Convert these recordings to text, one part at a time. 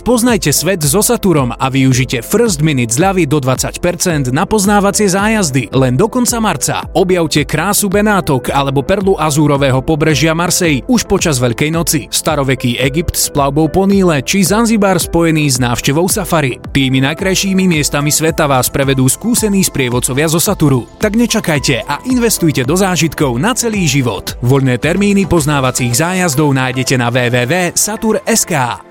Spoznajte svet so Saturom a využite First Minute zľavy do 20% na poznávacie zájazdy len do konca marca. Objavte krásu Benátok alebo perlu azúrového pobrežia Marsej už počas Veľkej noci, staroveký Egypt s plavbou po Níle či Zanzibar spojený s návštevou safari. Tými najkrajšími miestami sveta vás prevedú skúsení sprievodcovia zo Saturu. Tak nečakajte a investujte do zážitkov na celý život. Voľné termíny poznávacích zájazdov nájdete na www.satur.sk.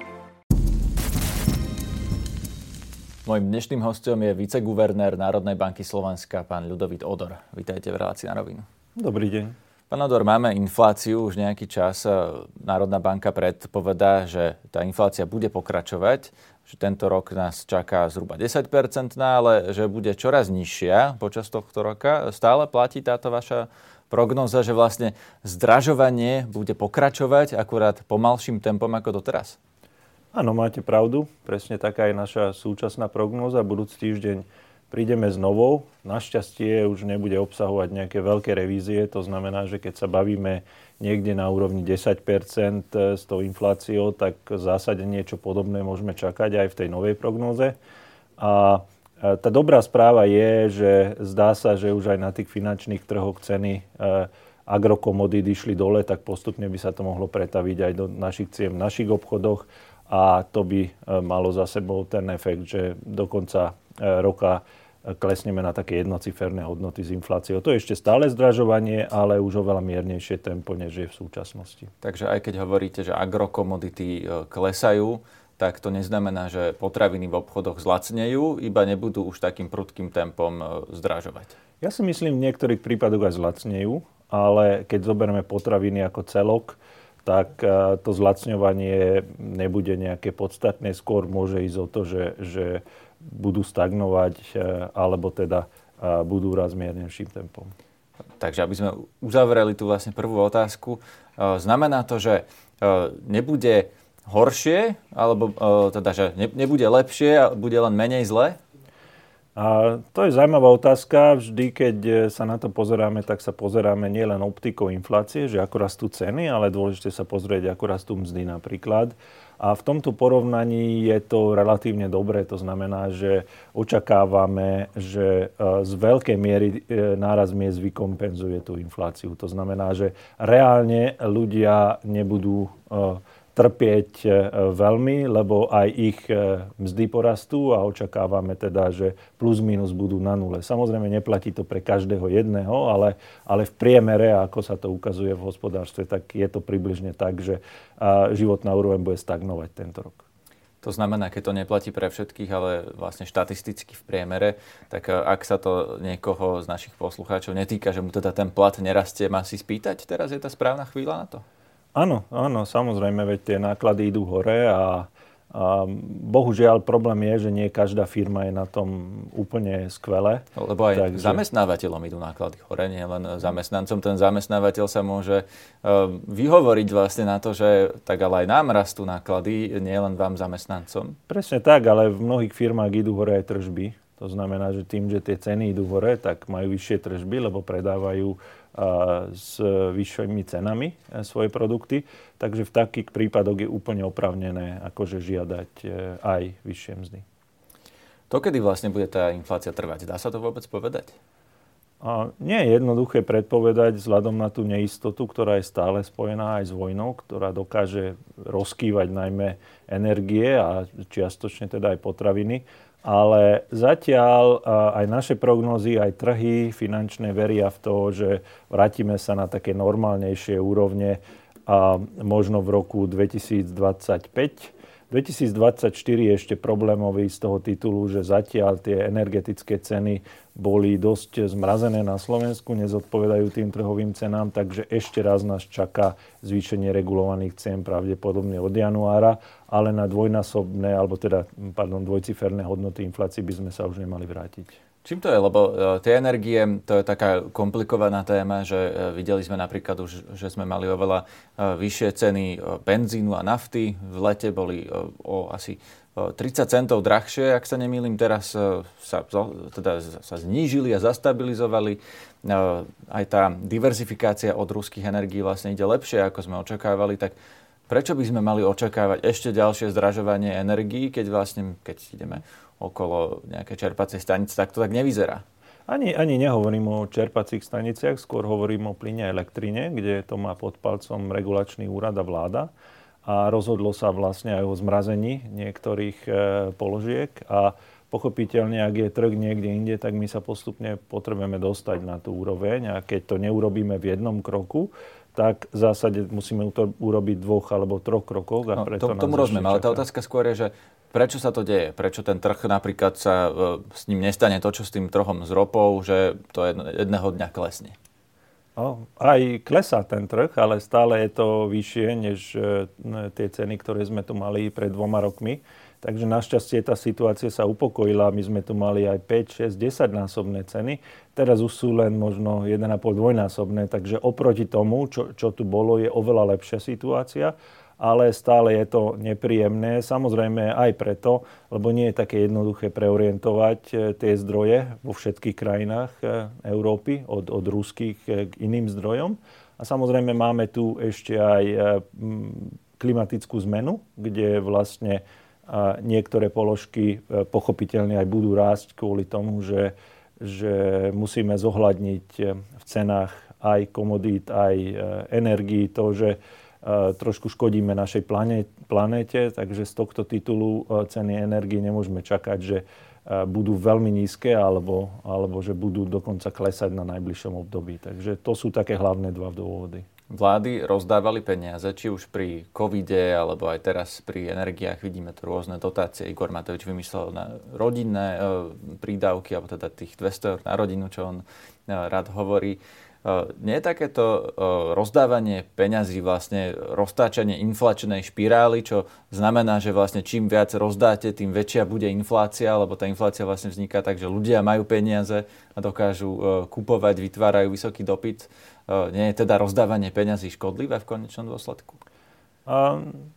Mojím dnešným hostom je viceguvernér Národnej banky Slovenska, pán Ľudovít Odor. Vítajte v relácii na rovinu. Dobrý deň. Pán Odor, máme infláciu už nejaký čas. Národná banka predpovedá, že tá inflácia bude pokračovať, že tento rok nás čaká zhruba 10% ale že bude čoraz nižšia počas tohto roka. Stále platí táto vaša prognoza, že vlastne zdražovanie bude pokračovať akurát pomalším tempom ako doteraz? Áno, máte pravdu. Presne taká je naša súčasná prognóza. Budúci týždeň prídeme s novou. Našťastie už nebude obsahovať nejaké veľké revízie. To znamená, že keď sa bavíme niekde na úrovni 10 s tou infláciou, tak v zásade niečo podobné môžeme čakať aj v tej novej prognóze. A tá dobrá správa je, že zdá sa, že už aj na tých finančných trhoch ceny e, agrokomodít išli dole, tak postupne by sa to mohlo pretaviť aj do našich cien v našich obchodoch a to by e, malo za sebou ten efekt, že do konca e, roka e, klesneme na také jednociferné hodnoty s infláciou. To je ešte stále zdražovanie, ale už oveľa miernejšie tempo, než je v súčasnosti. Takže aj keď hovoríte, že agrokomodity klesajú, tak to neznamená, že potraviny v obchodoch zlacnejú, iba nebudú už takým prudkým tempom zdražovať. Ja si myslím, v niektorých prípadoch aj zlacnejú, ale keď zoberieme potraviny ako celok, tak e, to zlacňovanie nebude nejaké podstatné. Skôr môže ísť o to, že, že budú stagnovať e, alebo teda e, budú raz miernejším tempom. Takže aby sme uzavreli tú vlastne prvú otázku, znamená to, že nebude horšie, alebo teda, že nebude lepšie a bude len menej zle? A to je zaujímavá otázka. Vždy, keď e, sa na to pozeráme, tak sa pozeráme nielen optikou inflácie, že ako rastú ceny, ale dôležité sa pozrieť, ako rastú mzdy napríklad. A v tomto porovnaní je to relatívne dobré. To znamená, že očakávame, že e, z veľkej miery e, náraz miest vykompenzuje tú infláciu. To znamená, že reálne ľudia nebudú trpieť e, veľmi, lebo aj ich e, mzdy porastú a očakávame teda, že plus minus budú na nule. Samozrejme neplatí to pre každého jedného, ale, ale v priemere, ako sa to ukazuje v hospodárstve, tak je to približne tak, že životná úroveň bude stagnovať tento rok. To znamená, keď to neplatí pre všetkých, ale vlastne štatisticky v priemere, tak e, ak sa to niekoho z našich poslucháčov netýka, že mu teda ten plat nerastie, má si spýtať, teraz je tá správna chvíľa na to? Áno, áno, samozrejme, veď tie náklady idú hore a, a bohužiaľ problém je, že nie každá firma je na tom úplne skvelé. No, lebo aj takže... zamestnávateľom idú náklady hore, nie len zamestnancom. Ten zamestnávateľ sa môže uh, vyhovoriť vlastne na to, že tak ale aj nám rastú náklady, nie len vám zamestnancom. Presne tak, ale v mnohých firmách idú hore aj tržby. To znamená, že tým, že tie ceny idú hore, tak majú vyššie tržby, lebo predávajú s vyššími cenami e, svoje produkty. Takže v takých prípadoch je úplne opravnené akože žiadať e, aj vyššie mzdy. To kedy vlastne bude tá inflácia trvať? Dá sa to vôbec povedať? A nie je jednoduché predpovedať vzhľadom na tú neistotu, ktorá je stále spojená aj s vojnou, ktorá dokáže rozkývať najmä energie a čiastočne teda aj potraviny ale zatiaľ aj naše prognozy, aj trhy finančné veria v to, že vrátime sa na také normálnejšie úrovne a možno v roku 2025. 2024 je ešte problémový z toho titulu, že zatiaľ tie energetické ceny boli dosť zmrazené na Slovensku, nezodpovedajú tým trhovým cenám, takže ešte raz nás čaká zvýšenie regulovaných cien pravdepodobne od januára, ale na dvojnásobné, alebo teda, pardon, dvojciferné hodnoty inflácie by sme sa už nemali vrátiť. Čím to je? Lebo uh, tie energie, to je taká komplikovaná téma, že uh, videli sme napríklad už, že sme mali oveľa uh, vyššie ceny benzínu a nafty. V lete boli o asi 30 centov drahšie, ak sa nemýlim. Teraz sa, teda sa znížili a zastabilizovali. Aj tá diverzifikácia od ruských energií vlastne ide lepšie, ako sme očakávali. Tak Prečo by sme mali očakávať ešte ďalšie zdražovanie energií, keď vlastne, keď ideme okolo nejaké čerpacej stanice, tak to tak nevyzerá? Ani, ani nehovorím o čerpacích staniciach, skôr hovorím o plyne a elektrine, kde to má pod palcom regulačný úrad a vláda. A rozhodlo sa vlastne aj o zmrazení niektorých e, položiek. A pochopiteľne, ak je trh niekde inde, tak my sa postupne potrebujeme dostať na tú úroveň. A keď to neurobíme v jednom kroku, tak v zásade musíme to urobiť dvoch alebo troch krokoch. A no, no, tomu rozumiem, ale tá otázka skôr je, že Prečo sa to deje? Prečo ten trh napríklad sa e, s ním nestane to, čo s tým trhom s ropou, že to jedného dňa klesne? No, aj klesá ten trh, ale stále je to vyššie než e, tie ceny, ktoré sme tu mali pred dvoma rokmi. Takže našťastie tá situácia sa upokojila. My sme tu mali aj 5, 6, 10 násobné ceny. Teraz už sú len možno 1,5 dvojnásobné. Takže oproti tomu, čo, čo tu bolo, je oveľa lepšia situácia ale stále je to nepríjemné. Samozrejme aj preto, lebo nie je také jednoduché preorientovať e, tie zdroje vo všetkých krajinách e, Európy od, od ruských e, k iným zdrojom. A samozrejme máme tu ešte aj klimatickú zmenu, kde vlastne niektoré položky pochopiteľne aj budú rásť kvôli tomu, že, že musíme zohľadniť v cenách aj komodít, aj energii to, že trošku škodíme našej planéte, takže z tohto titulu e, ceny energii nemôžeme čakať, že e, budú veľmi nízke alebo, alebo že budú dokonca klesať na najbližšom období. Takže to sú také hlavné dva dôvody. Vlády rozdávali peniaze, či už pri covide, alebo aj teraz pri energiách vidíme tu rôzne dotácie. Igor Matovič vymyslel na rodinné e, prídavky, alebo teda tých 200 eur na rodinu, čo on e, rád hovorí. Eh, nie je takéto eh, rozdávanie peňazí vlastne roztáčanie inflačnej špirály, čo znamená, že vlastne čím viac rozdáte, tým väčšia bude inflácia, lebo tá inflácia vlastne vzniká tak, že ľudia majú peniaze a dokážu eh, kupovať, vytvárajú vysoký dopyt. Nie je teda rozdávanie peňazí škodlivé v konečnom dôsledku? Um,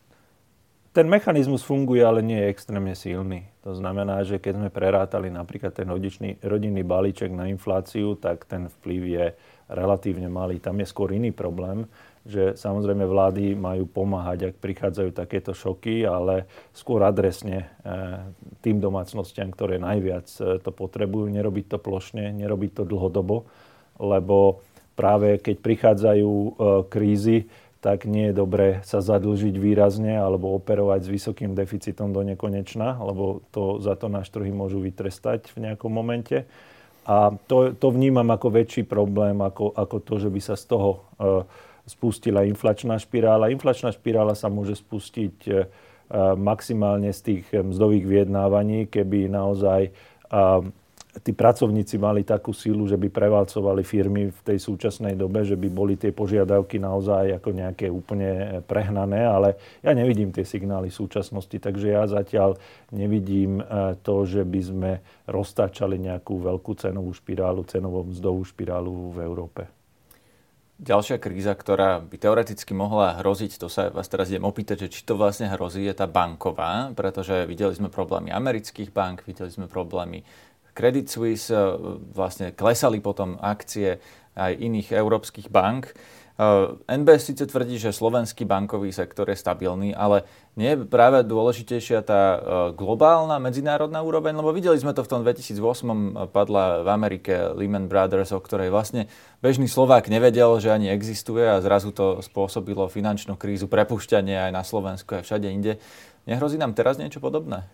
ten mechanizmus funguje, ale nie je extrémne silný. To znamená, že keď sme prerátali napríklad ten rodičný, rodinný balíček na infláciu, tak ten vplyv je relatívne malý. Tam je skôr iný problém, že samozrejme vlády majú pomáhať, ak prichádzajú takéto šoky, ale skôr adresne eh, tým domácnostiam, ktoré najviac eh, to potrebujú, nerobiť to plošne, nerobiť to dlhodobo, lebo práve keď prichádzajú eh, krízy, tak nie je dobré sa zadlžiť výrazne alebo operovať s vysokým deficitom do nekonečna, lebo to, za to náš trhy môžu vytrestať v nejakom momente. A to, to vnímam ako väčší problém, ako, ako to, že by sa z toho uh, spustila inflačná špirála. Inflačná špirála sa môže spustiť uh, maximálne z tých mzdových vyjednávaní, keby naozaj tí pracovníci mali takú sílu, že by prevalcovali firmy v tej súčasnej dobe, že by boli tie požiadavky naozaj ako nejaké úplne prehnané, ale ja nevidím tie signály súčasnosti, takže ja zatiaľ nevidím e, to, že by sme roztáčali nejakú veľkú cenovú špirálu, cenovú mzdovú špirálu v Európe. Ďalšia kríza, ktorá by teoreticky mohla hroziť, to sa vás teraz idem opýtať, že či to vlastne hrozí, je tá banková, pretože videli sme problémy amerických bank, videli sme problémy Credit Suisse, e, vlastne klesali potom akcie aj iných európskych bank. E, NBS síce tvrdí, že slovenský bankový sektor je stabilný, ale nie je práve dôležitejšia tá e, globálna medzinárodná úroveň, lebo videli sme to v tom 2008 padla v Amerike Lehman Brothers, o ktorej vlastne bežný Slovák nevedel, že ani existuje a zrazu to spôsobilo finančnú krízu, prepušťanie aj na Slovensku, aj všade inde. Nehrozí nám teraz niečo podobné?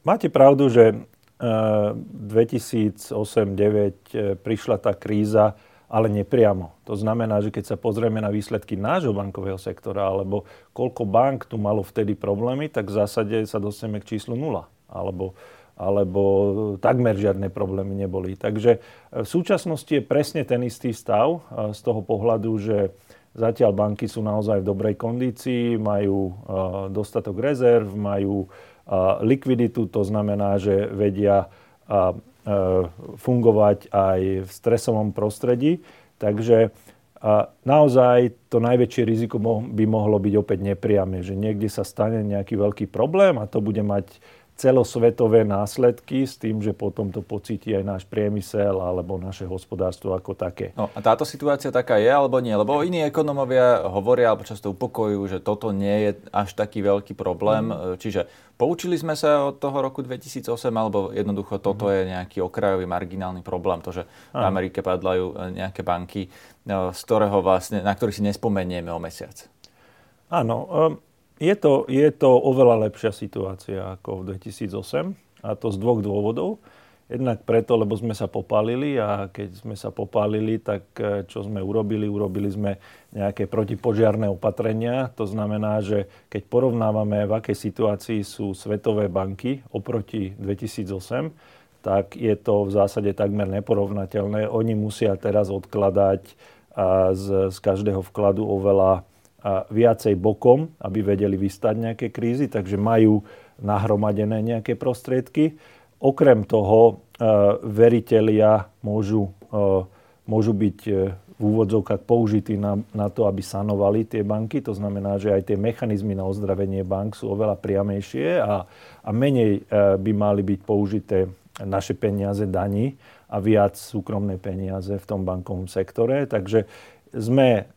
Máte pravdu, že 2008-2009 e, prišla tá kríza, ale nepriamo. To znamená, že keď sa pozrieme na výsledky nášho bankového sektora, alebo koľko bank tu malo vtedy problémy, tak v zásade sa dostaneme k číslu nula. Alebo, alebo takmer žiadne problémy neboli. Takže e, v súčasnosti je presne ten istý stav e, z toho pohľadu, že Zatiaľ banky sú naozaj v dobrej kondícii, majú dostatok rezerv, majú likviditu, to znamená, že vedia fungovať aj v stresovom prostredí. Takže naozaj to najväčšie riziko by mohlo byť opäť nepriame, že niekde sa stane nejaký veľký problém a to bude mať celosvetové následky s tým, že potom to pocíti aj náš priemysel alebo naše hospodárstvo ako také. No a táto situácia taká je alebo nie? Lebo iní ekonomovia hovoria alebo často upokojujú, že toto nie je až taký veľký problém. Mm. Čiže poučili sme sa od toho roku 2008 alebo jednoducho toto mm. je nejaký okrajový marginálny problém, to, že v Amerike padlajú e, nejaké banky, e, z ktorého vlastne, na ktorých si nespomenieme o mesiac. Áno, je to, je to oveľa lepšia situácia ako v 2008 a to z dvoch dôvodov. Jednak preto, lebo sme sa popálili a keď sme sa popálili, tak e, čo sme urobili? Urobili sme nejaké protipožiarné opatrenia. To znamená, že keď porovnávame, v akej situácii sú svetové banky oproti 2008, tak je to v zásade takmer neporovnateľné. Oni musia teraz odkladať z, z každého vkladu oveľa viacej bokom, aby vedeli vystať nejaké krízy, takže majú nahromadené nejaké prostriedky. Okrem toho e, veritelia môžu, e, môžu byť e, v úvodzovkách použití na, na to, aby sanovali tie banky. To znamená, že aj tie mechanizmy na ozdravenie bank sú oveľa priamejšie a, a menej by mali byť použité naše peniaze daní a viac súkromné peniaze v tom bankovom sektore. Takže sme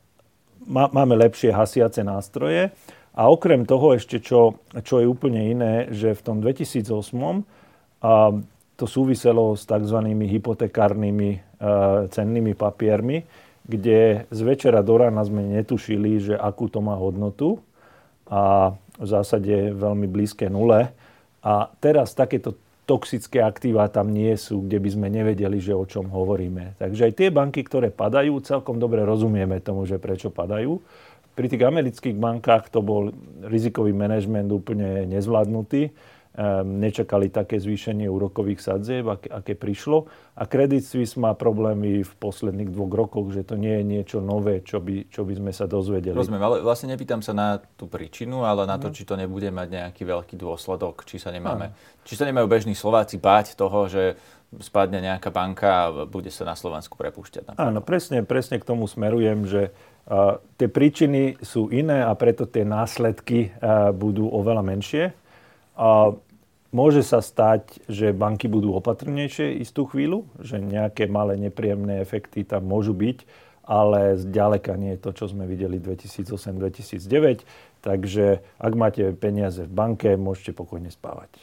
máme lepšie hasiace nástroje. A okrem toho ešte, čo, čo je úplne iné, že v tom 2008 a to súviselo s tzv. hypotekárnymi e, cennými papiermi, kde z večera do rána sme netušili, že akú to má hodnotu a v zásade veľmi blízke nule. A teraz takéto toxické aktíva tam nie sú, kde by sme nevedeli, že o čom hovoríme. Takže aj tie banky, ktoré padajú, celkom dobre rozumieme tomu, že prečo padajú. Pri tých amerických bankách to bol rizikový manažment úplne nezvládnutý nečakali také zvýšenie úrokových sadzieb, aké, aké prišlo. A Credit Suisse má problémy v posledných dvoch rokoch, že to nie je niečo nové, čo by, čo by sme sa dozvedeli. Rozumiem, ale vlastne nepýtam sa na tú príčinu, ale na to, no. či to nebude mať nejaký veľký dôsledok, či sa nemáme, či sa nemajú bežní Slováci báť toho, že spadne nejaká banka a bude sa na Slovensku prepúšťať. Napríklad. Áno, presne, presne k tomu smerujem, že uh, tie príčiny sú iné a preto tie následky uh, budú oveľa menšie. A môže sa stať, že banky budú opatrnejšie istú chvíľu, že nejaké malé nepríjemné efekty tam môžu byť, ale zďaleka nie je to, čo sme videli 2008-2009. Takže ak máte peniaze v banke, môžete pokojne spávať.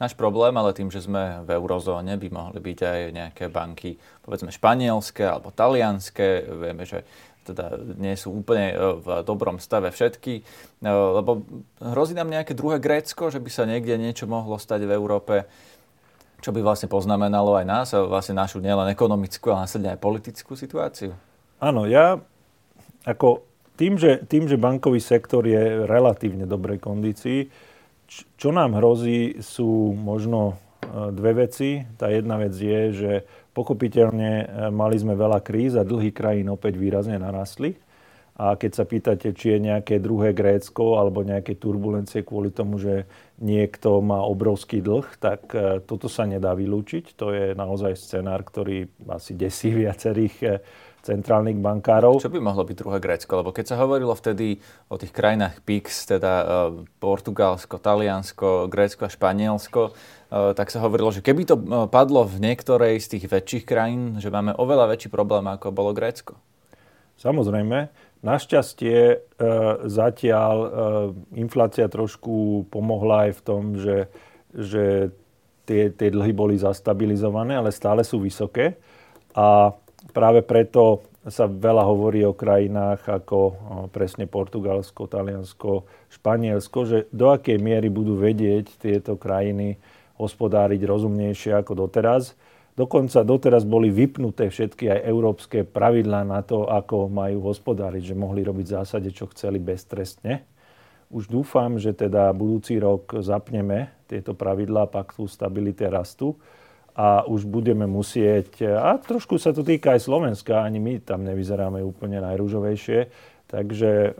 Náš problém, ale tým, že sme v eurozóne, by mohli byť aj nejaké banky, povedzme španielské alebo talianské. Vieme, že teda nie sú úplne e, v dobrom stave všetky, e, lebo hrozí nám nejaké druhé Grécko, že by sa niekde niečo mohlo stať v Európe, čo by vlastne poznamenalo aj nás, a vlastne našu nielen ekonomickú, ale následne aj politickú situáciu? Áno, ja ako tým že, tým, že bankový sektor je relatívne dobrej kondícii, čo nám hrozí, sú možno e, dve veci. Tá jedna vec je, že Pochopiteľne e, mali sme veľa kríz a dlhý krajín opäť výrazne narastli. A keď sa pýtate, či je nejaké druhé Grécko alebo nejaké turbulencie kvôli tomu, že niekto má obrovský dlh, tak e, toto sa nedá vylúčiť. To je naozaj scenár, ktorý asi desí viacerých e, centrálnych bankárov. Čo by mohlo byť druhé Grécko? Lebo keď sa hovorilo vtedy o tých krajinách PIX, teda Portugalsko, Taliansko, Grécko a Španielsko, tak sa hovorilo, že keby to eh, padlo v niektorej z tých väčších krajín, že máme oveľa väčší problém, ako bolo Grécko. Samozrejme. Našťastie e, zatiaľ e, inflácia trošku pomohla aj v tom, že, že tie, tie dlhy boli zastabilizované, ale stále sú vysoké. A práve preto sa veľa hovorí o krajinách ako presne Portugalsko, Taliansko, Španielsko, že do akej miery budú vedieť tieto krajiny hospodáriť rozumnejšie ako doteraz. Dokonca doteraz boli vypnuté všetky aj európske pravidlá na to, ako majú hospodáriť, že mohli robiť v zásade, čo chceli beztrestne. Už dúfam, že teda budúci rok zapneme tieto pravidlá paktu stability rastu a už budeme musieť, a trošku sa to týka aj Slovenska, ani my tam nevyzeráme úplne najrúžovejšie, takže e,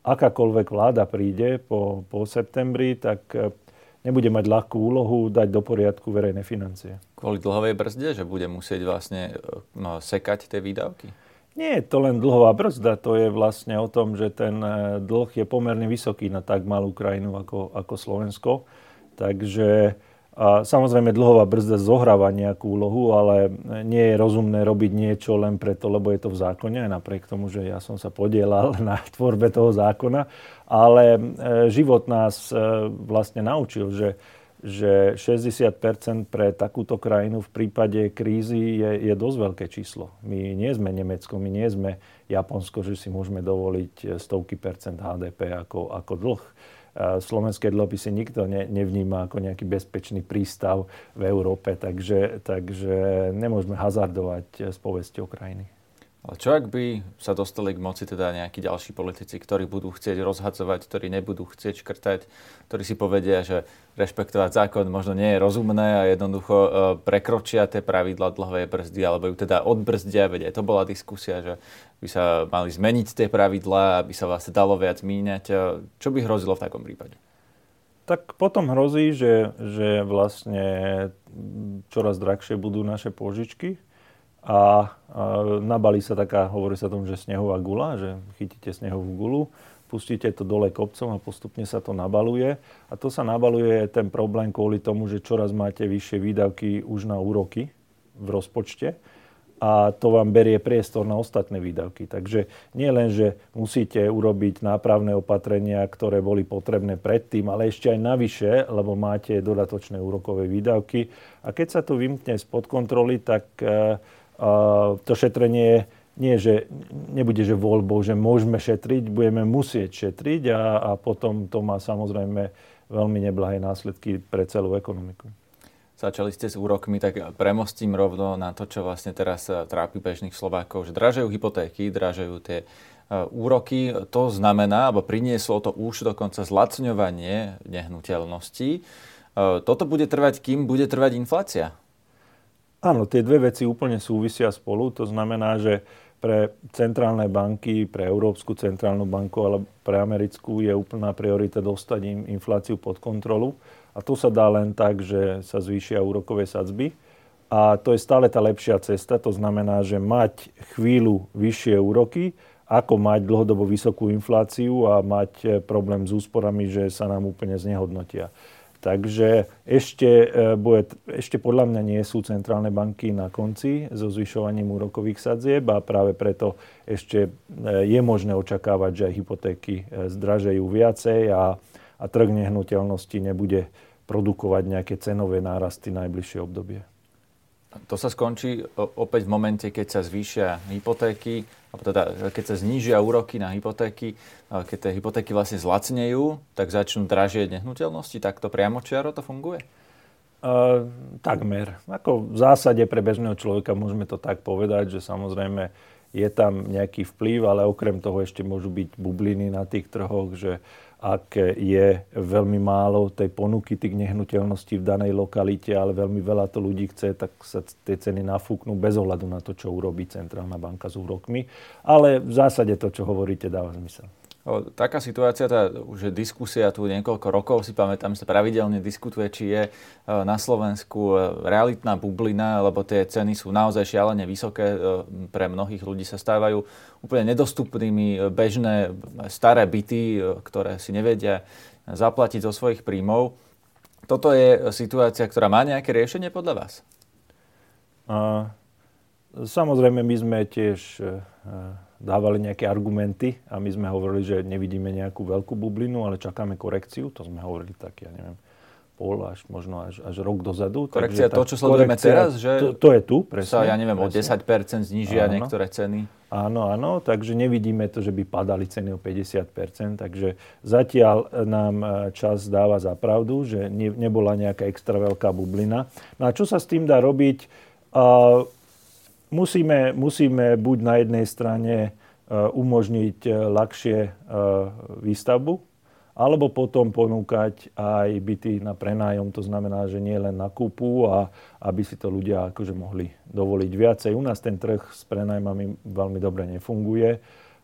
akákoľvek vláda príde po, po septembri, tak nebude mať ľahkú úlohu dať do poriadku verejné financie. Kvôli dlhovej brzde, že bude musieť vlastne no, sekať tie výdavky? Nie je to len dlhová brzda, to je vlastne o tom, že ten e, dlh je pomerne vysoký na tak malú krajinu ako, ako Slovensko. Takže a samozrejme dlhová brzda zohráva nejakú úlohu, ale nie je rozumné robiť niečo len preto, lebo je to v zákone, aj napriek tomu, že ja som sa podielal na tvorbe toho zákona. Ale e, život nás e, vlastne naučil, že, že 60% pre takúto krajinu v prípade krízy je, je dosť veľké číslo. My nie sme Nemecko, my nie sme Japonsko, že si môžeme dovoliť stovky percent HDP ako, ako dlh slovenské dlhopisy nikto ne, nevníma ako nejaký bezpečný prístav v Európe, takže, takže nemôžeme hazardovať s povesťou krajiny. Ale čo ak by sa dostali k moci teda nejakí ďalší politici, ktorí budú chcieť rozhadzovať, ktorí nebudú chcieť škrtať, ktorí si povedia, že rešpektovať zákon možno nie je rozumné a jednoducho e, prekročia tie pravidla dlhovej brzdy, alebo ju teda odbrzdia, veď aj to bola diskusia, že by sa mali zmeniť tie pravidlá, aby sa vlastne dalo viac míňať. E, čo by hrozilo v takom prípade? Tak potom hrozí, že, že vlastne čoraz drahšie budú naše požičky, a, a nabalí sa taká, hovorí sa tomu, že snehová gula, že chytíte snehovú gulu, pustíte to dole kopcom a postupne sa to nabaluje. A to sa nabaluje ten problém kvôli tomu, že čoraz máte vyššie výdavky už na úroky v rozpočte a to vám berie priestor na ostatné výdavky. Takže nie len, že musíte urobiť nápravné opatrenia, ktoré boli potrebné predtým, ale ešte aj navyše, lebo máte dodatočné úrokové výdavky. A keď sa to vymkne spod kontroly, tak uh, to šetrenie nie, že nebude, že voľbou, že môžeme šetriť, budeme musieť šetriť a, a potom to má samozrejme veľmi neblahé následky pre celú ekonomiku. Začali ste s úrokmi, tak premostím rovno na to, čo vlastne teraz eh, trápi bežných Slovákov, že dražajú hypotéky, dražajú tie eh, úroky. To znamená, alebo prinieslo to už dokonca zlacňovanie nehnuteľností. Eh, toto bude trvať, kým bude trvať inflácia? Áno, tie dve veci úplne súvisia spolu. To znamená, že pre centrálne banky, pre Európsku centrálnu banku alebo pre americkú je úplná priorita dostať im infláciu pod kontrolu. A to sa dá len tak, že sa zvýšia úrokové sadzby. A to je stále tá lepšia cesta. To znamená, že mať chvíľu vyššie úroky, ako mať dlhodobo vysokú infláciu a mať problém s úsporami, že sa nám úplne znehodnotia. Takže ešte, e, bude, ešte podľa mňa nie sú centrálne banky na konci so zvyšovaním úrokových sadzieb a práve preto ešte e, je možné očakávať, že hypotéky e, zdražejú viacej a, a trh nehnuteľnosti nebude produkovať nejaké cenové nárasty najbližšie obdobie. To sa skončí opäť v momente, keď sa zvýšia hypotéky, alebo teda keď sa znížia úroky na hypotéky, keď tie hypotéky vlastne zlacnejú, tak začnú dražieť nehnuteľnosti? Priamo čiaro to funguje? Uh, takmer. Ako v zásade pre bežného človeka môžeme to tak povedať, že samozrejme je tam nejaký vplyv, ale okrem toho ešte môžu byť bubliny na tých trhoch, že ak je veľmi málo tej ponuky tých nehnuteľností v danej lokalite, ale veľmi veľa to ľudí chce, tak sa tie ceny nafúknú bez ohľadu na to, čo urobí Centrálna banka s úrokmi. Ale v zásade to, čo hovoríte, dáva zmysel. Taká situácia, tá už je diskusia tu niekoľko rokov, si pamätám, sa pravidelne diskutuje, či je e, na Slovensku e, realitná bublina, lebo tie ceny sú naozaj šialene vysoké, e, pre mnohých ľudí sa stávajú úplne nedostupnými bežné staré byty, ktoré si nevedia zaplatiť zo svojich príjmov. Toto je situácia, ktorá má nejaké riešenie podľa vás? A, samozrejme, my sme tiež dávali nejaké argumenty a my sme hovorili, že nevidíme nejakú veľkú bublinu, ale čakáme korekciu. To sme hovorili tak, ja neviem, pol až možno až, až rok dozadu. Korekcia Takže to, čo sledujeme teraz, že to, to je tu, presne. Sa, ja neviem, presne. o 10% znižia áno. niektoré ceny. Áno, áno, takže nevidíme to, že by padali ceny o 50%, takže zatiaľ nám e, čas dáva za pravdu, že ne, nebola nejaká extra veľká bublina. No a čo sa s tým dá robiť? Uh, musíme, musíme buď na jednej strane e, umožniť e, ľahšie e, výstavbu, alebo potom ponúkať aj byty na prenájom, to znamená, že nie len na kúpu a aby si to ľudia akože mohli dovoliť viacej. U nás ten trh s prenajmami veľmi dobre nefunguje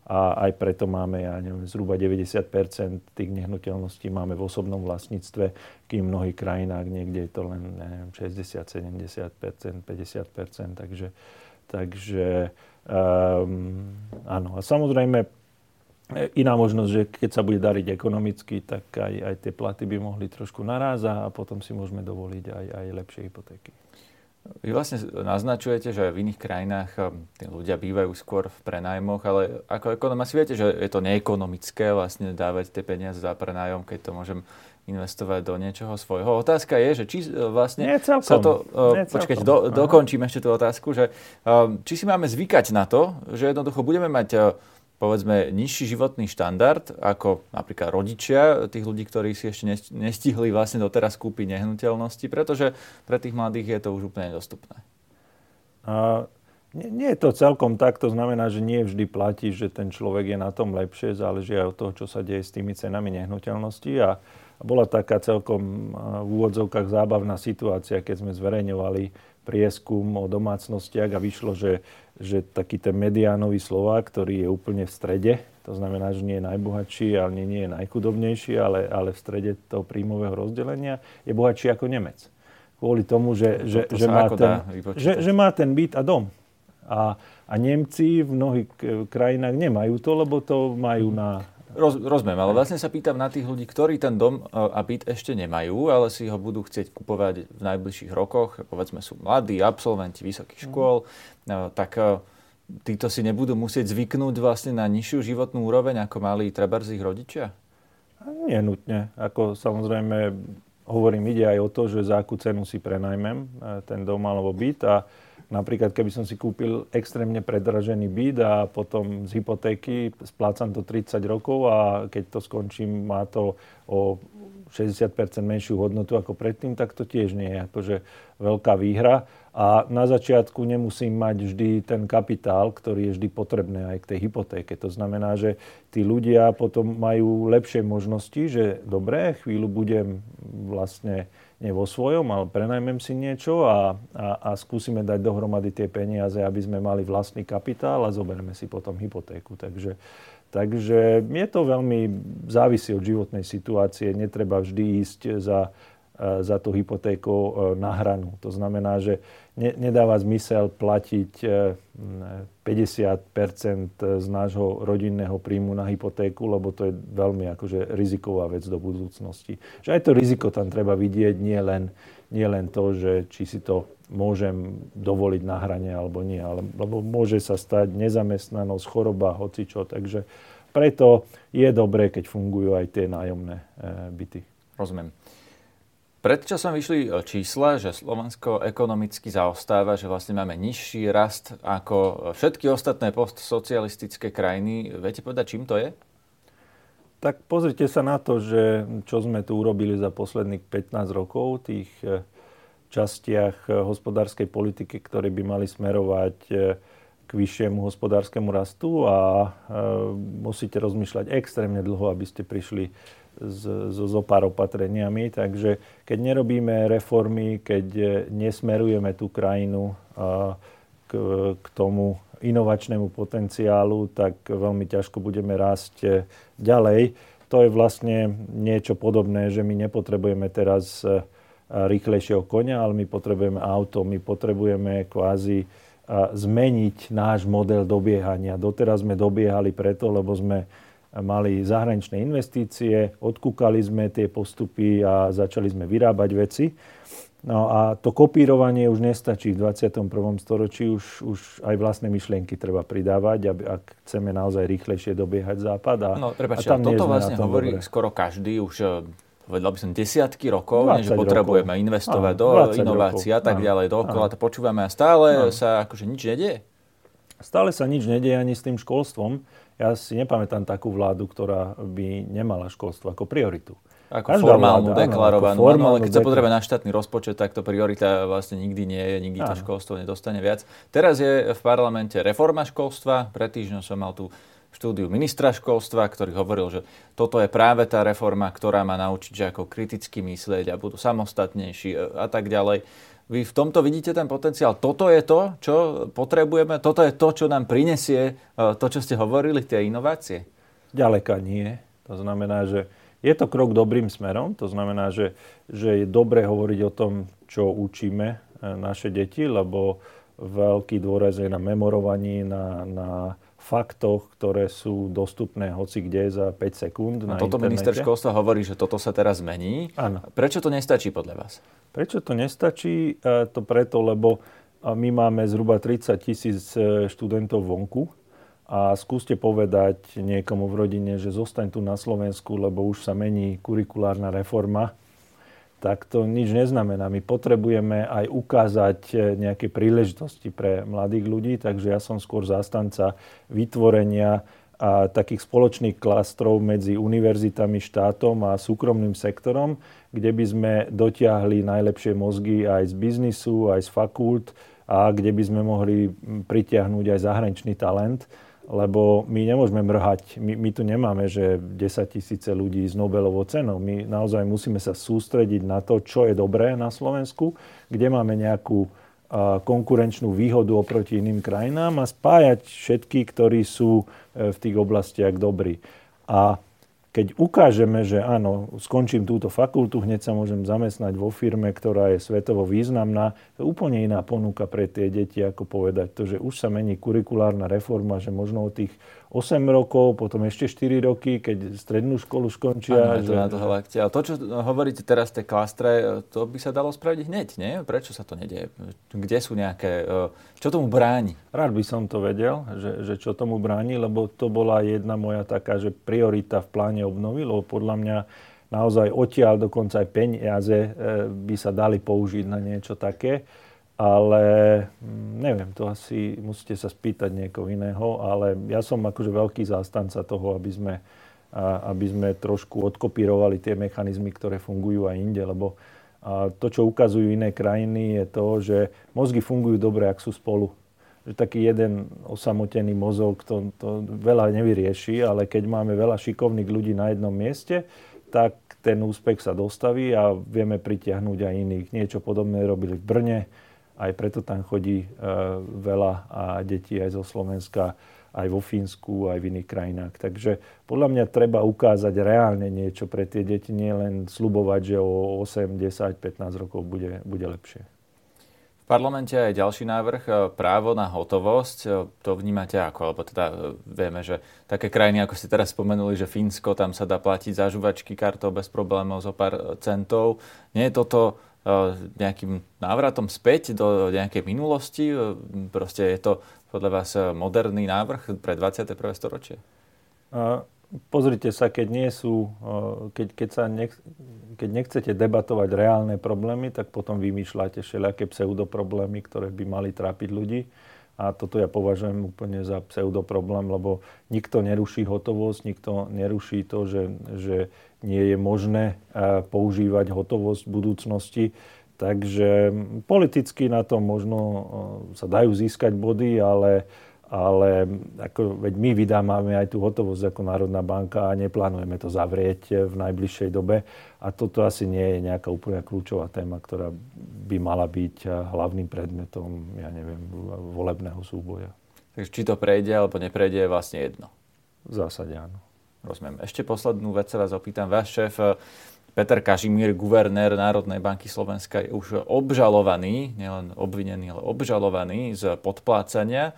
a aj preto máme, ja neviem, zhruba 90% tých nehnuteľností máme v osobnom vlastníctve, kým v mnohých krajinách niekde je to len neviem, 60, 70%, 50%, takže Takže um, áno. A samozrejme, iná možnosť, že keď sa bude dariť ekonomicky, tak aj, aj tie platy by mohli trošku narázať a potom si môžeme dovoliť aj, aj lepšie hypotéky. Vy vlastne naznačujete, že v iných krajinách um, tí ľudia bývajú skôr v prenajmoch, ale ako ekonom asi viete, že je to neekonomické vlastne dávať tie peniaze za prenájom, keď to môžem investovať do niečoho svojho. Otázka je, že či uh, vlastne Nie celkom. sa to... Uh, počkajte, do, dokončím ešte tú otázku, že um, či si máme zvykať na to, že jednoducho budeme mať uh, povedzme nižší životný štandard ako napríklad rodičia tých ľudí, ktorí si ešte nestihli vlastne doteraz kúpiť nehnuteľnosti, pretože pre tých mladých je to už úplne dostupné. A nie, nie je to celkom tak, to znamená, že nie vždy platí, že ten človek je na tom lepšie, záleží aj od toho, čo sa deje s tými cenami nehnuteľnosti a bola taká celkom v úvodzovkách zábavná situácia, keď sme zverejňovali prieskum o domácnostiach a vyšlo, že že taký ten mediánový Slovák, ktorý je úplne v strede, to znamená, že nie je najbohatší, ale nie, nie je najchudobnejší, ale, ale v strede toho príjmového rozdelenia, je bohatší ako Nemec. Kvôli tomu, že, že, že, má, ten, že, že má ten byt a dom. A, a Nemci v mnohých krajinách nemajú to, lebo to majú na Roz, rozumiem, ale vlastne sa pýtam na tých ľudí, ktorí ten dom e, a byt ešte nemajú, ale si ho budú chcieť kupovať v najbližších rokoch. Povedzme sú mladí, absolventi vysokých mhm. škôl. Mm. Tak e, títo si nebudú musieť zvyknúť vlastne na nižšiu životnú úroveň, ako mali trebárs ich rodičia? Nie nutne. Ako samozrejme, hovorím, ide aj o to, že za akú cenu si prenajmem ten dom alebo byt a Napríklad, keby som si kúpil extrémne predražený byt a potom z hypotéky splácam to 30 rokov a keď to skončím, má to o 60% menšiu hodnotu ako predtým, tak to tiež nie je akože veľká výhra. A na začiatku nemusím mať vždy ten kapitál, ktorý je vždy potrebný aj k tej hypotéke. To znamená, že tí ľudia potom majú lepšie možnosti, že dobre, chvíľu budem vlastne nie vo svojom, ale prenajmem si niečo a, a, a skúsime dať dohromady tie peniaze, aby sme mali vlastný kapitál a zoberieme si potom hypotéku. Takže, takže je to veľmi závisí od životnej situácie. Netreba vždy ísť za, za tú hypotéku e, na hranu. To znamená, že ne, nedáva zmysel platiť 50 e, z nášho rodinného príjmu na hypotéku, lebo to je veľmi akože riziková vec do budúcnosti. Že aj to riziko tam treba vidieť, nie len, nie len to, že či si to môžem dovoliť na hrane alebo nie, ale, lebo môže sa stať nezamestnanosť, choroba, hocičo. Takže preto je dobré, keď fungujú aj tie nájomné byty. Rozumiem. Pred časom vyšli e, čísla, že Slovensko ekonomicky zaostáva, že vlastne máme nižší rast ako všetky ostatné postsocialistické krajiny. Viete povedať, čím to je? Tak pozrite sa na to, že čo sme tu urobili za posledných 15 rokov, tých e, častiach e, hospodárskej politiky, ktoré by mali smerovať k vyššiemu hospodárskemu rastu a musíte rozmýšľať extrémne dlho, aby ste prišli so zo pár opatreniami. Takže keď nerobíme reformy, keď nesmerujeme tú krajinu k, k tomu inovačnému potenciálu, tak veľmi ťažko budeme rásť ďalej. To je vlastne niečo podobné, že my nepotrebujeme teraz rýchlejšieho konia, ale my potrebujeme auto, my potrebujeme kvázi zmeniť náš model dobiehania. Doteraz sme dobiehali preto, lebo sme mali zahraničné investície, odkúkali sme tie postupy a začali sme vyrábať veci. No a to kopírovanie už nestačí. V 21. storočí už, už aj vlastné myšlienky treba pridávať, aby, ak chceme naozaj rýchlejšie dobiehať západ. A, no, prepáčte, a tam toto vlastne hovorí dobre. skoro každý už eh, povedal by som desiatky rokov, že potrebujeme rokov. investovať Áno, do inovácií a tak ďalej. Dookola to počúvame a stále Áno. sa akože nič nedieje. Stále sa nič nedieje ani s tým školstvom. Ja si nepamätám takú vládu, ktorá by nemala školstvo ako prioritu. Ako Každá formálnu, vláda, deklarovanú. Áno, formálnu, ale keď sa potrebuje na štátny rozpočet, tak to priorita vlastne nikdy nie je, nikdy áno. to školstvo nedostane viac. Teraz je v parlamente reforma školstva. Pred týždňom som mal tu štúdiu ministra školstva, ktorý hovoril, že toto je práve tá reforma, ktorá má naučiť, že ako kriticky myslieť a budú samostatnejší a tak ďalej. Vy v tomto vidíte ten potenciál. Toto je to, čo potrebujeme, toto je to, čo nám prinesie e, to, čo ste hovorili, tie inovácie? Ďaleka nie. To znamená, že je to krok dobrým smerom. To znamená, že, že je dobre hovoriť o tom, čo učíme e, naše deti, lebo veľký dôraz je na memorovaní, na, na faktoch, ktoré sú dostupné hoci kde za 5 sekúnd A toto internete. minister školstva hovorí, že toto sa teraz zmení. Áno. Prečo to nestačí podľa vás? Prečo to nestačí? E, to preto, lebo my máme zhruba 30 tisíc e, študentov vonku a skúste povedať niekomu v rodine, že zostaň tu na Slovensku, lebo už sa mení kurikulárna reforma tak to nič neznamená. My potrebujeme aj ukázať e, nejaké príležitosti pre mladých ľudí, takže ja som skôr zástanca vytvorenia a takých spoločných klastrov medzi univerzitami, štátom a súkromným sektorom, kde by sme dotiahli najlepšie mozgy aj z biznisu, aj z fakult a kde by sme mohli pritiahnuť aj zahraničný talent lebo my nemôžeme mrhať. My, my tu nemáme, že 10 tisíce ľudí s Nobelovou cenou. My naozaj musíme sa sústrediť na to, čo je dobré na Slovensku, kde máme nejakú a, konkurenčnú výhodu oproti iným krajinám a spájať všetky, ktorí sú e, v tých oblastiach dobrí. A keď ukážeme, že áno, skončím túto fakultu, hneď sa môžem zamestnať vo firme, ktorá je svetovo významná, to je úplne iná ponuka pre tie deti, ako povedať to, že už sa mení kurikulárna reforma, že možno o tých 8 rokov, potom ešte 4 roky, keď strednú školu skončia. Áno, že... to na to, čo hovoríte teraz, tie klastre, to by sa dalo spraviť hneď, nie? Prečo sa to nedieje? Kde sú nejaké... E, čo tomu bráni? Rád by som to vedel, že, že čo tomu bráni, lebo to bola jedna moja taká, že priorita v pláne obnovy, lebo podľa mňa naozaj odtiaľ dokonca aj peniaze e, by sa dali použiť na niečo také ale mm, neviem, to asi musíte sa spýtať niekoho iného, ale ja som akože veľký zástanca toho, aby sme, aby sme trošku odkopírovali tie mechanizmy, ktoré fungujú aj inde, lebo to, čo ukazujú iné krajiny, je to, že mozgy fungujú dobre, ak sú spolu. Že taký jeden osamotený mozog to, to veľa nevyrieši, ale keď máme veľa šikovných ľudí na jednom mieste, tak ten úspech sa dostaví a vieme pritiahnuť aj iných. Niečo podobné robili v Brne, aj preto tam chodí e, veľa detí aj zo Slovenska, aj vo Fínsku, aj v iných krajinách. Takže podľa mňa treba ukázať reálne niečo pre tie deti, nie len slubovať, že o 8, 10, 15 rokov bude, bude lepšie. V parlamente je ďalší návrh, e, právo na hotovosť. E, to vnímate ako? Lebo teda vieme, že také krajiny, ako ste teraz spomenuli, že Fínsko, tam sa dá platiť za žuvačky kartou bez problémov zo pár centov. Nie je toto nejakým návratom späť do nejakej minulosti? Proste je to podľa vás moderný návrh pre 21. storočie? Pozrite sa, keď nie sú, keď, keď, sa nech, keď nechcete debatovať reálne problémy, tak potom vymýšľate všelijaké pseudoproblémy, ktoré by mali trápiť ľudí. A toto ja považujem úplne za pseudoproblém, lebo nikto neruší hotovosť, nikto neruší to, že, že nie je možné používať hotovosť v budúcnosti. Takže politicky na tom možno sa dajú získať body, ale, ale ako, veď my vydávame aj tú hotovosť ako Národná banka a neplánujeme to zavrieť v najbližšej dobe. A toto asi nie je nejaká úplne kľúčová téma, ktorá by mala byť hlavným predmetom, ja neviem, volebného súboja. Takže či to prejde alebo neprejde je vlastne jedno. V zásade áno. Rozumiem. Ešte poslednú vec sa vás opýtam. Váš šéf eh, Peter Kažimír, guvernér Národnej banky Slovenska, je už obžalovaný, nielen obvinený, ale obžalovaný z podplácania.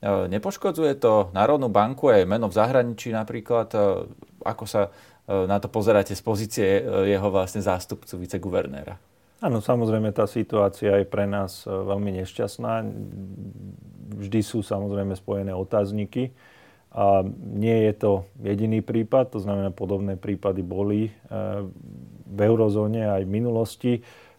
Eh, nepoškodzuje to Národnú banku aj meno v zahraničí napríklad? Eh, ako sa na to pozeráte z pozície jeho vlastne zástupcu, viceguvernéra? Áno, samozrejme tá situácia je pre nás veľmi nešťastná. Vždy sú samozrejme spojené otázniky. A nie je to jediný prípad, to znamená, podobné prípady boli e, v eurozóne aj v minulosti.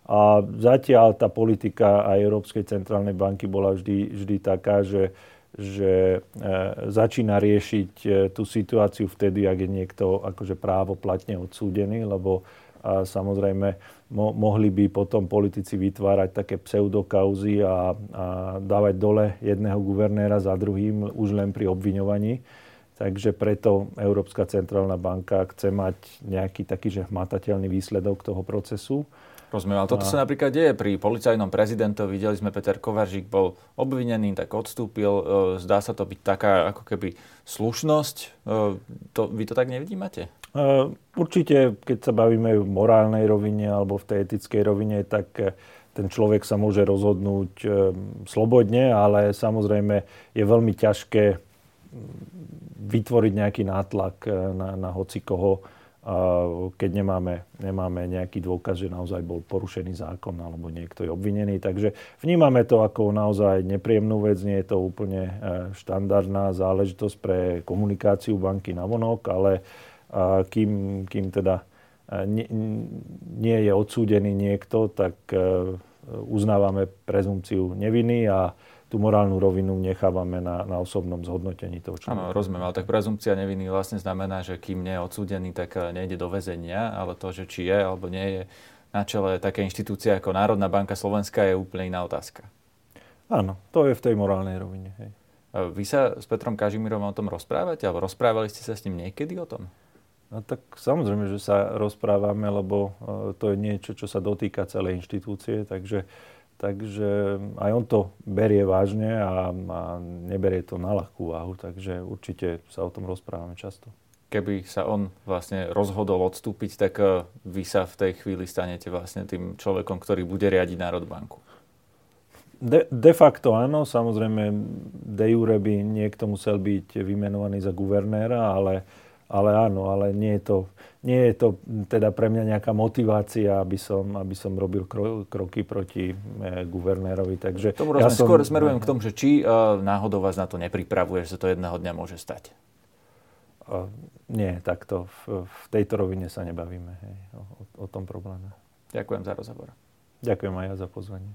A zatiaľ tá politika aj Európskej centrálnej banky bola vždy, vždy taká, že, že e, začína riešiť e, tú situáciu vtedy, ak je niekto akože právo platne odsúdený, lebo a samozrejme mo- mohli by potom politici vytvárať také pseudokauzy a, a dávať dole jedného guvernéra za druhým už len pri obviňovaní. Takže preto Európska centrálna banka chce mať nejaký taký, že hmatateľný výsledok toho procesu. Rozumiem, ale toto sa napríklad deje pri policajnom prezidentovi. Videli sme, Peter Kovaržík bol obvinený, tak odstúpil. E, zdá sa to byť taká ako keby slušnosť. E, to, vy to tak nevidíte? Určite, keď sa bavíme v morálnej rovine alebo v tej etickej rovine, tak e, ten človek sa môže rozhodnúť e, slobodne, ale samozrejme je veľmi ťažké vytvoriť nejaký nátlak na, na hoci koho, keď nemáme, nemáme nejaký dôkaz, že naozaj bol porušený zákon alebo niekto je obvinený. Takže vnímame to ako naozaj nepríjemnú vec, nie je to úplne e, štandardná záležitosť pre komunikáciu banky na vonok, ale kým, kým teda e, nie, nie je odsúdený niekto, tak e, uznávame prezumciu neviny a tú morálnu rovinu nechávame na, na osobnom zhodnotení toho človeka. Áno, rozumiem, ale tak prezumcia neviny vlastne znamená, že kým nie je odsúdený, tak eh, nejde do väzenia, ale to, že či je alebo nie je na čele také inštitúcie ako Národná banka Slovenska je úplne iná otázka. Áno, to je v tej morálnej rovine. Hej. Vy sa s Petrom Kažimírom o tom rozprávate? Alebo rozprávali ste sa s ním niekedy o tom? No tak samozrejme, že sa rozprávame, lebo eh, to je niečo, čo sa dotýka celej inštitúcie, takže Takže aj on to berie vážne a, a neberie to na ľahkú váhu, takže určite sa o tom rozprávame často. Keby sa on vlastne rozhodol odstúpiť, tak e, vy sa v tej chvíli stanete vlastne tým človekom, ktorý bude riadiť Národbanku. De, de facto áno, samozrejme de jure by niekto musel byť vymenovaný za guvernéra, ale ale áno, ale nie je to, nie je to teda pre mňa nejaká motivácia, aby som, aby som robil kro, kroky proti e, guvernérovi. Takže tomu ja som, skôr smerujem k tomu, že či e, náhodou vás na to nepripravuje, že sa to jedného dňa môže stať. E, nie, takto v, v tejto rovine sa nebavíme hej, o, o tom probléme. Ďakujem za rozhovor. Ďakujem aj ja za pozvanie.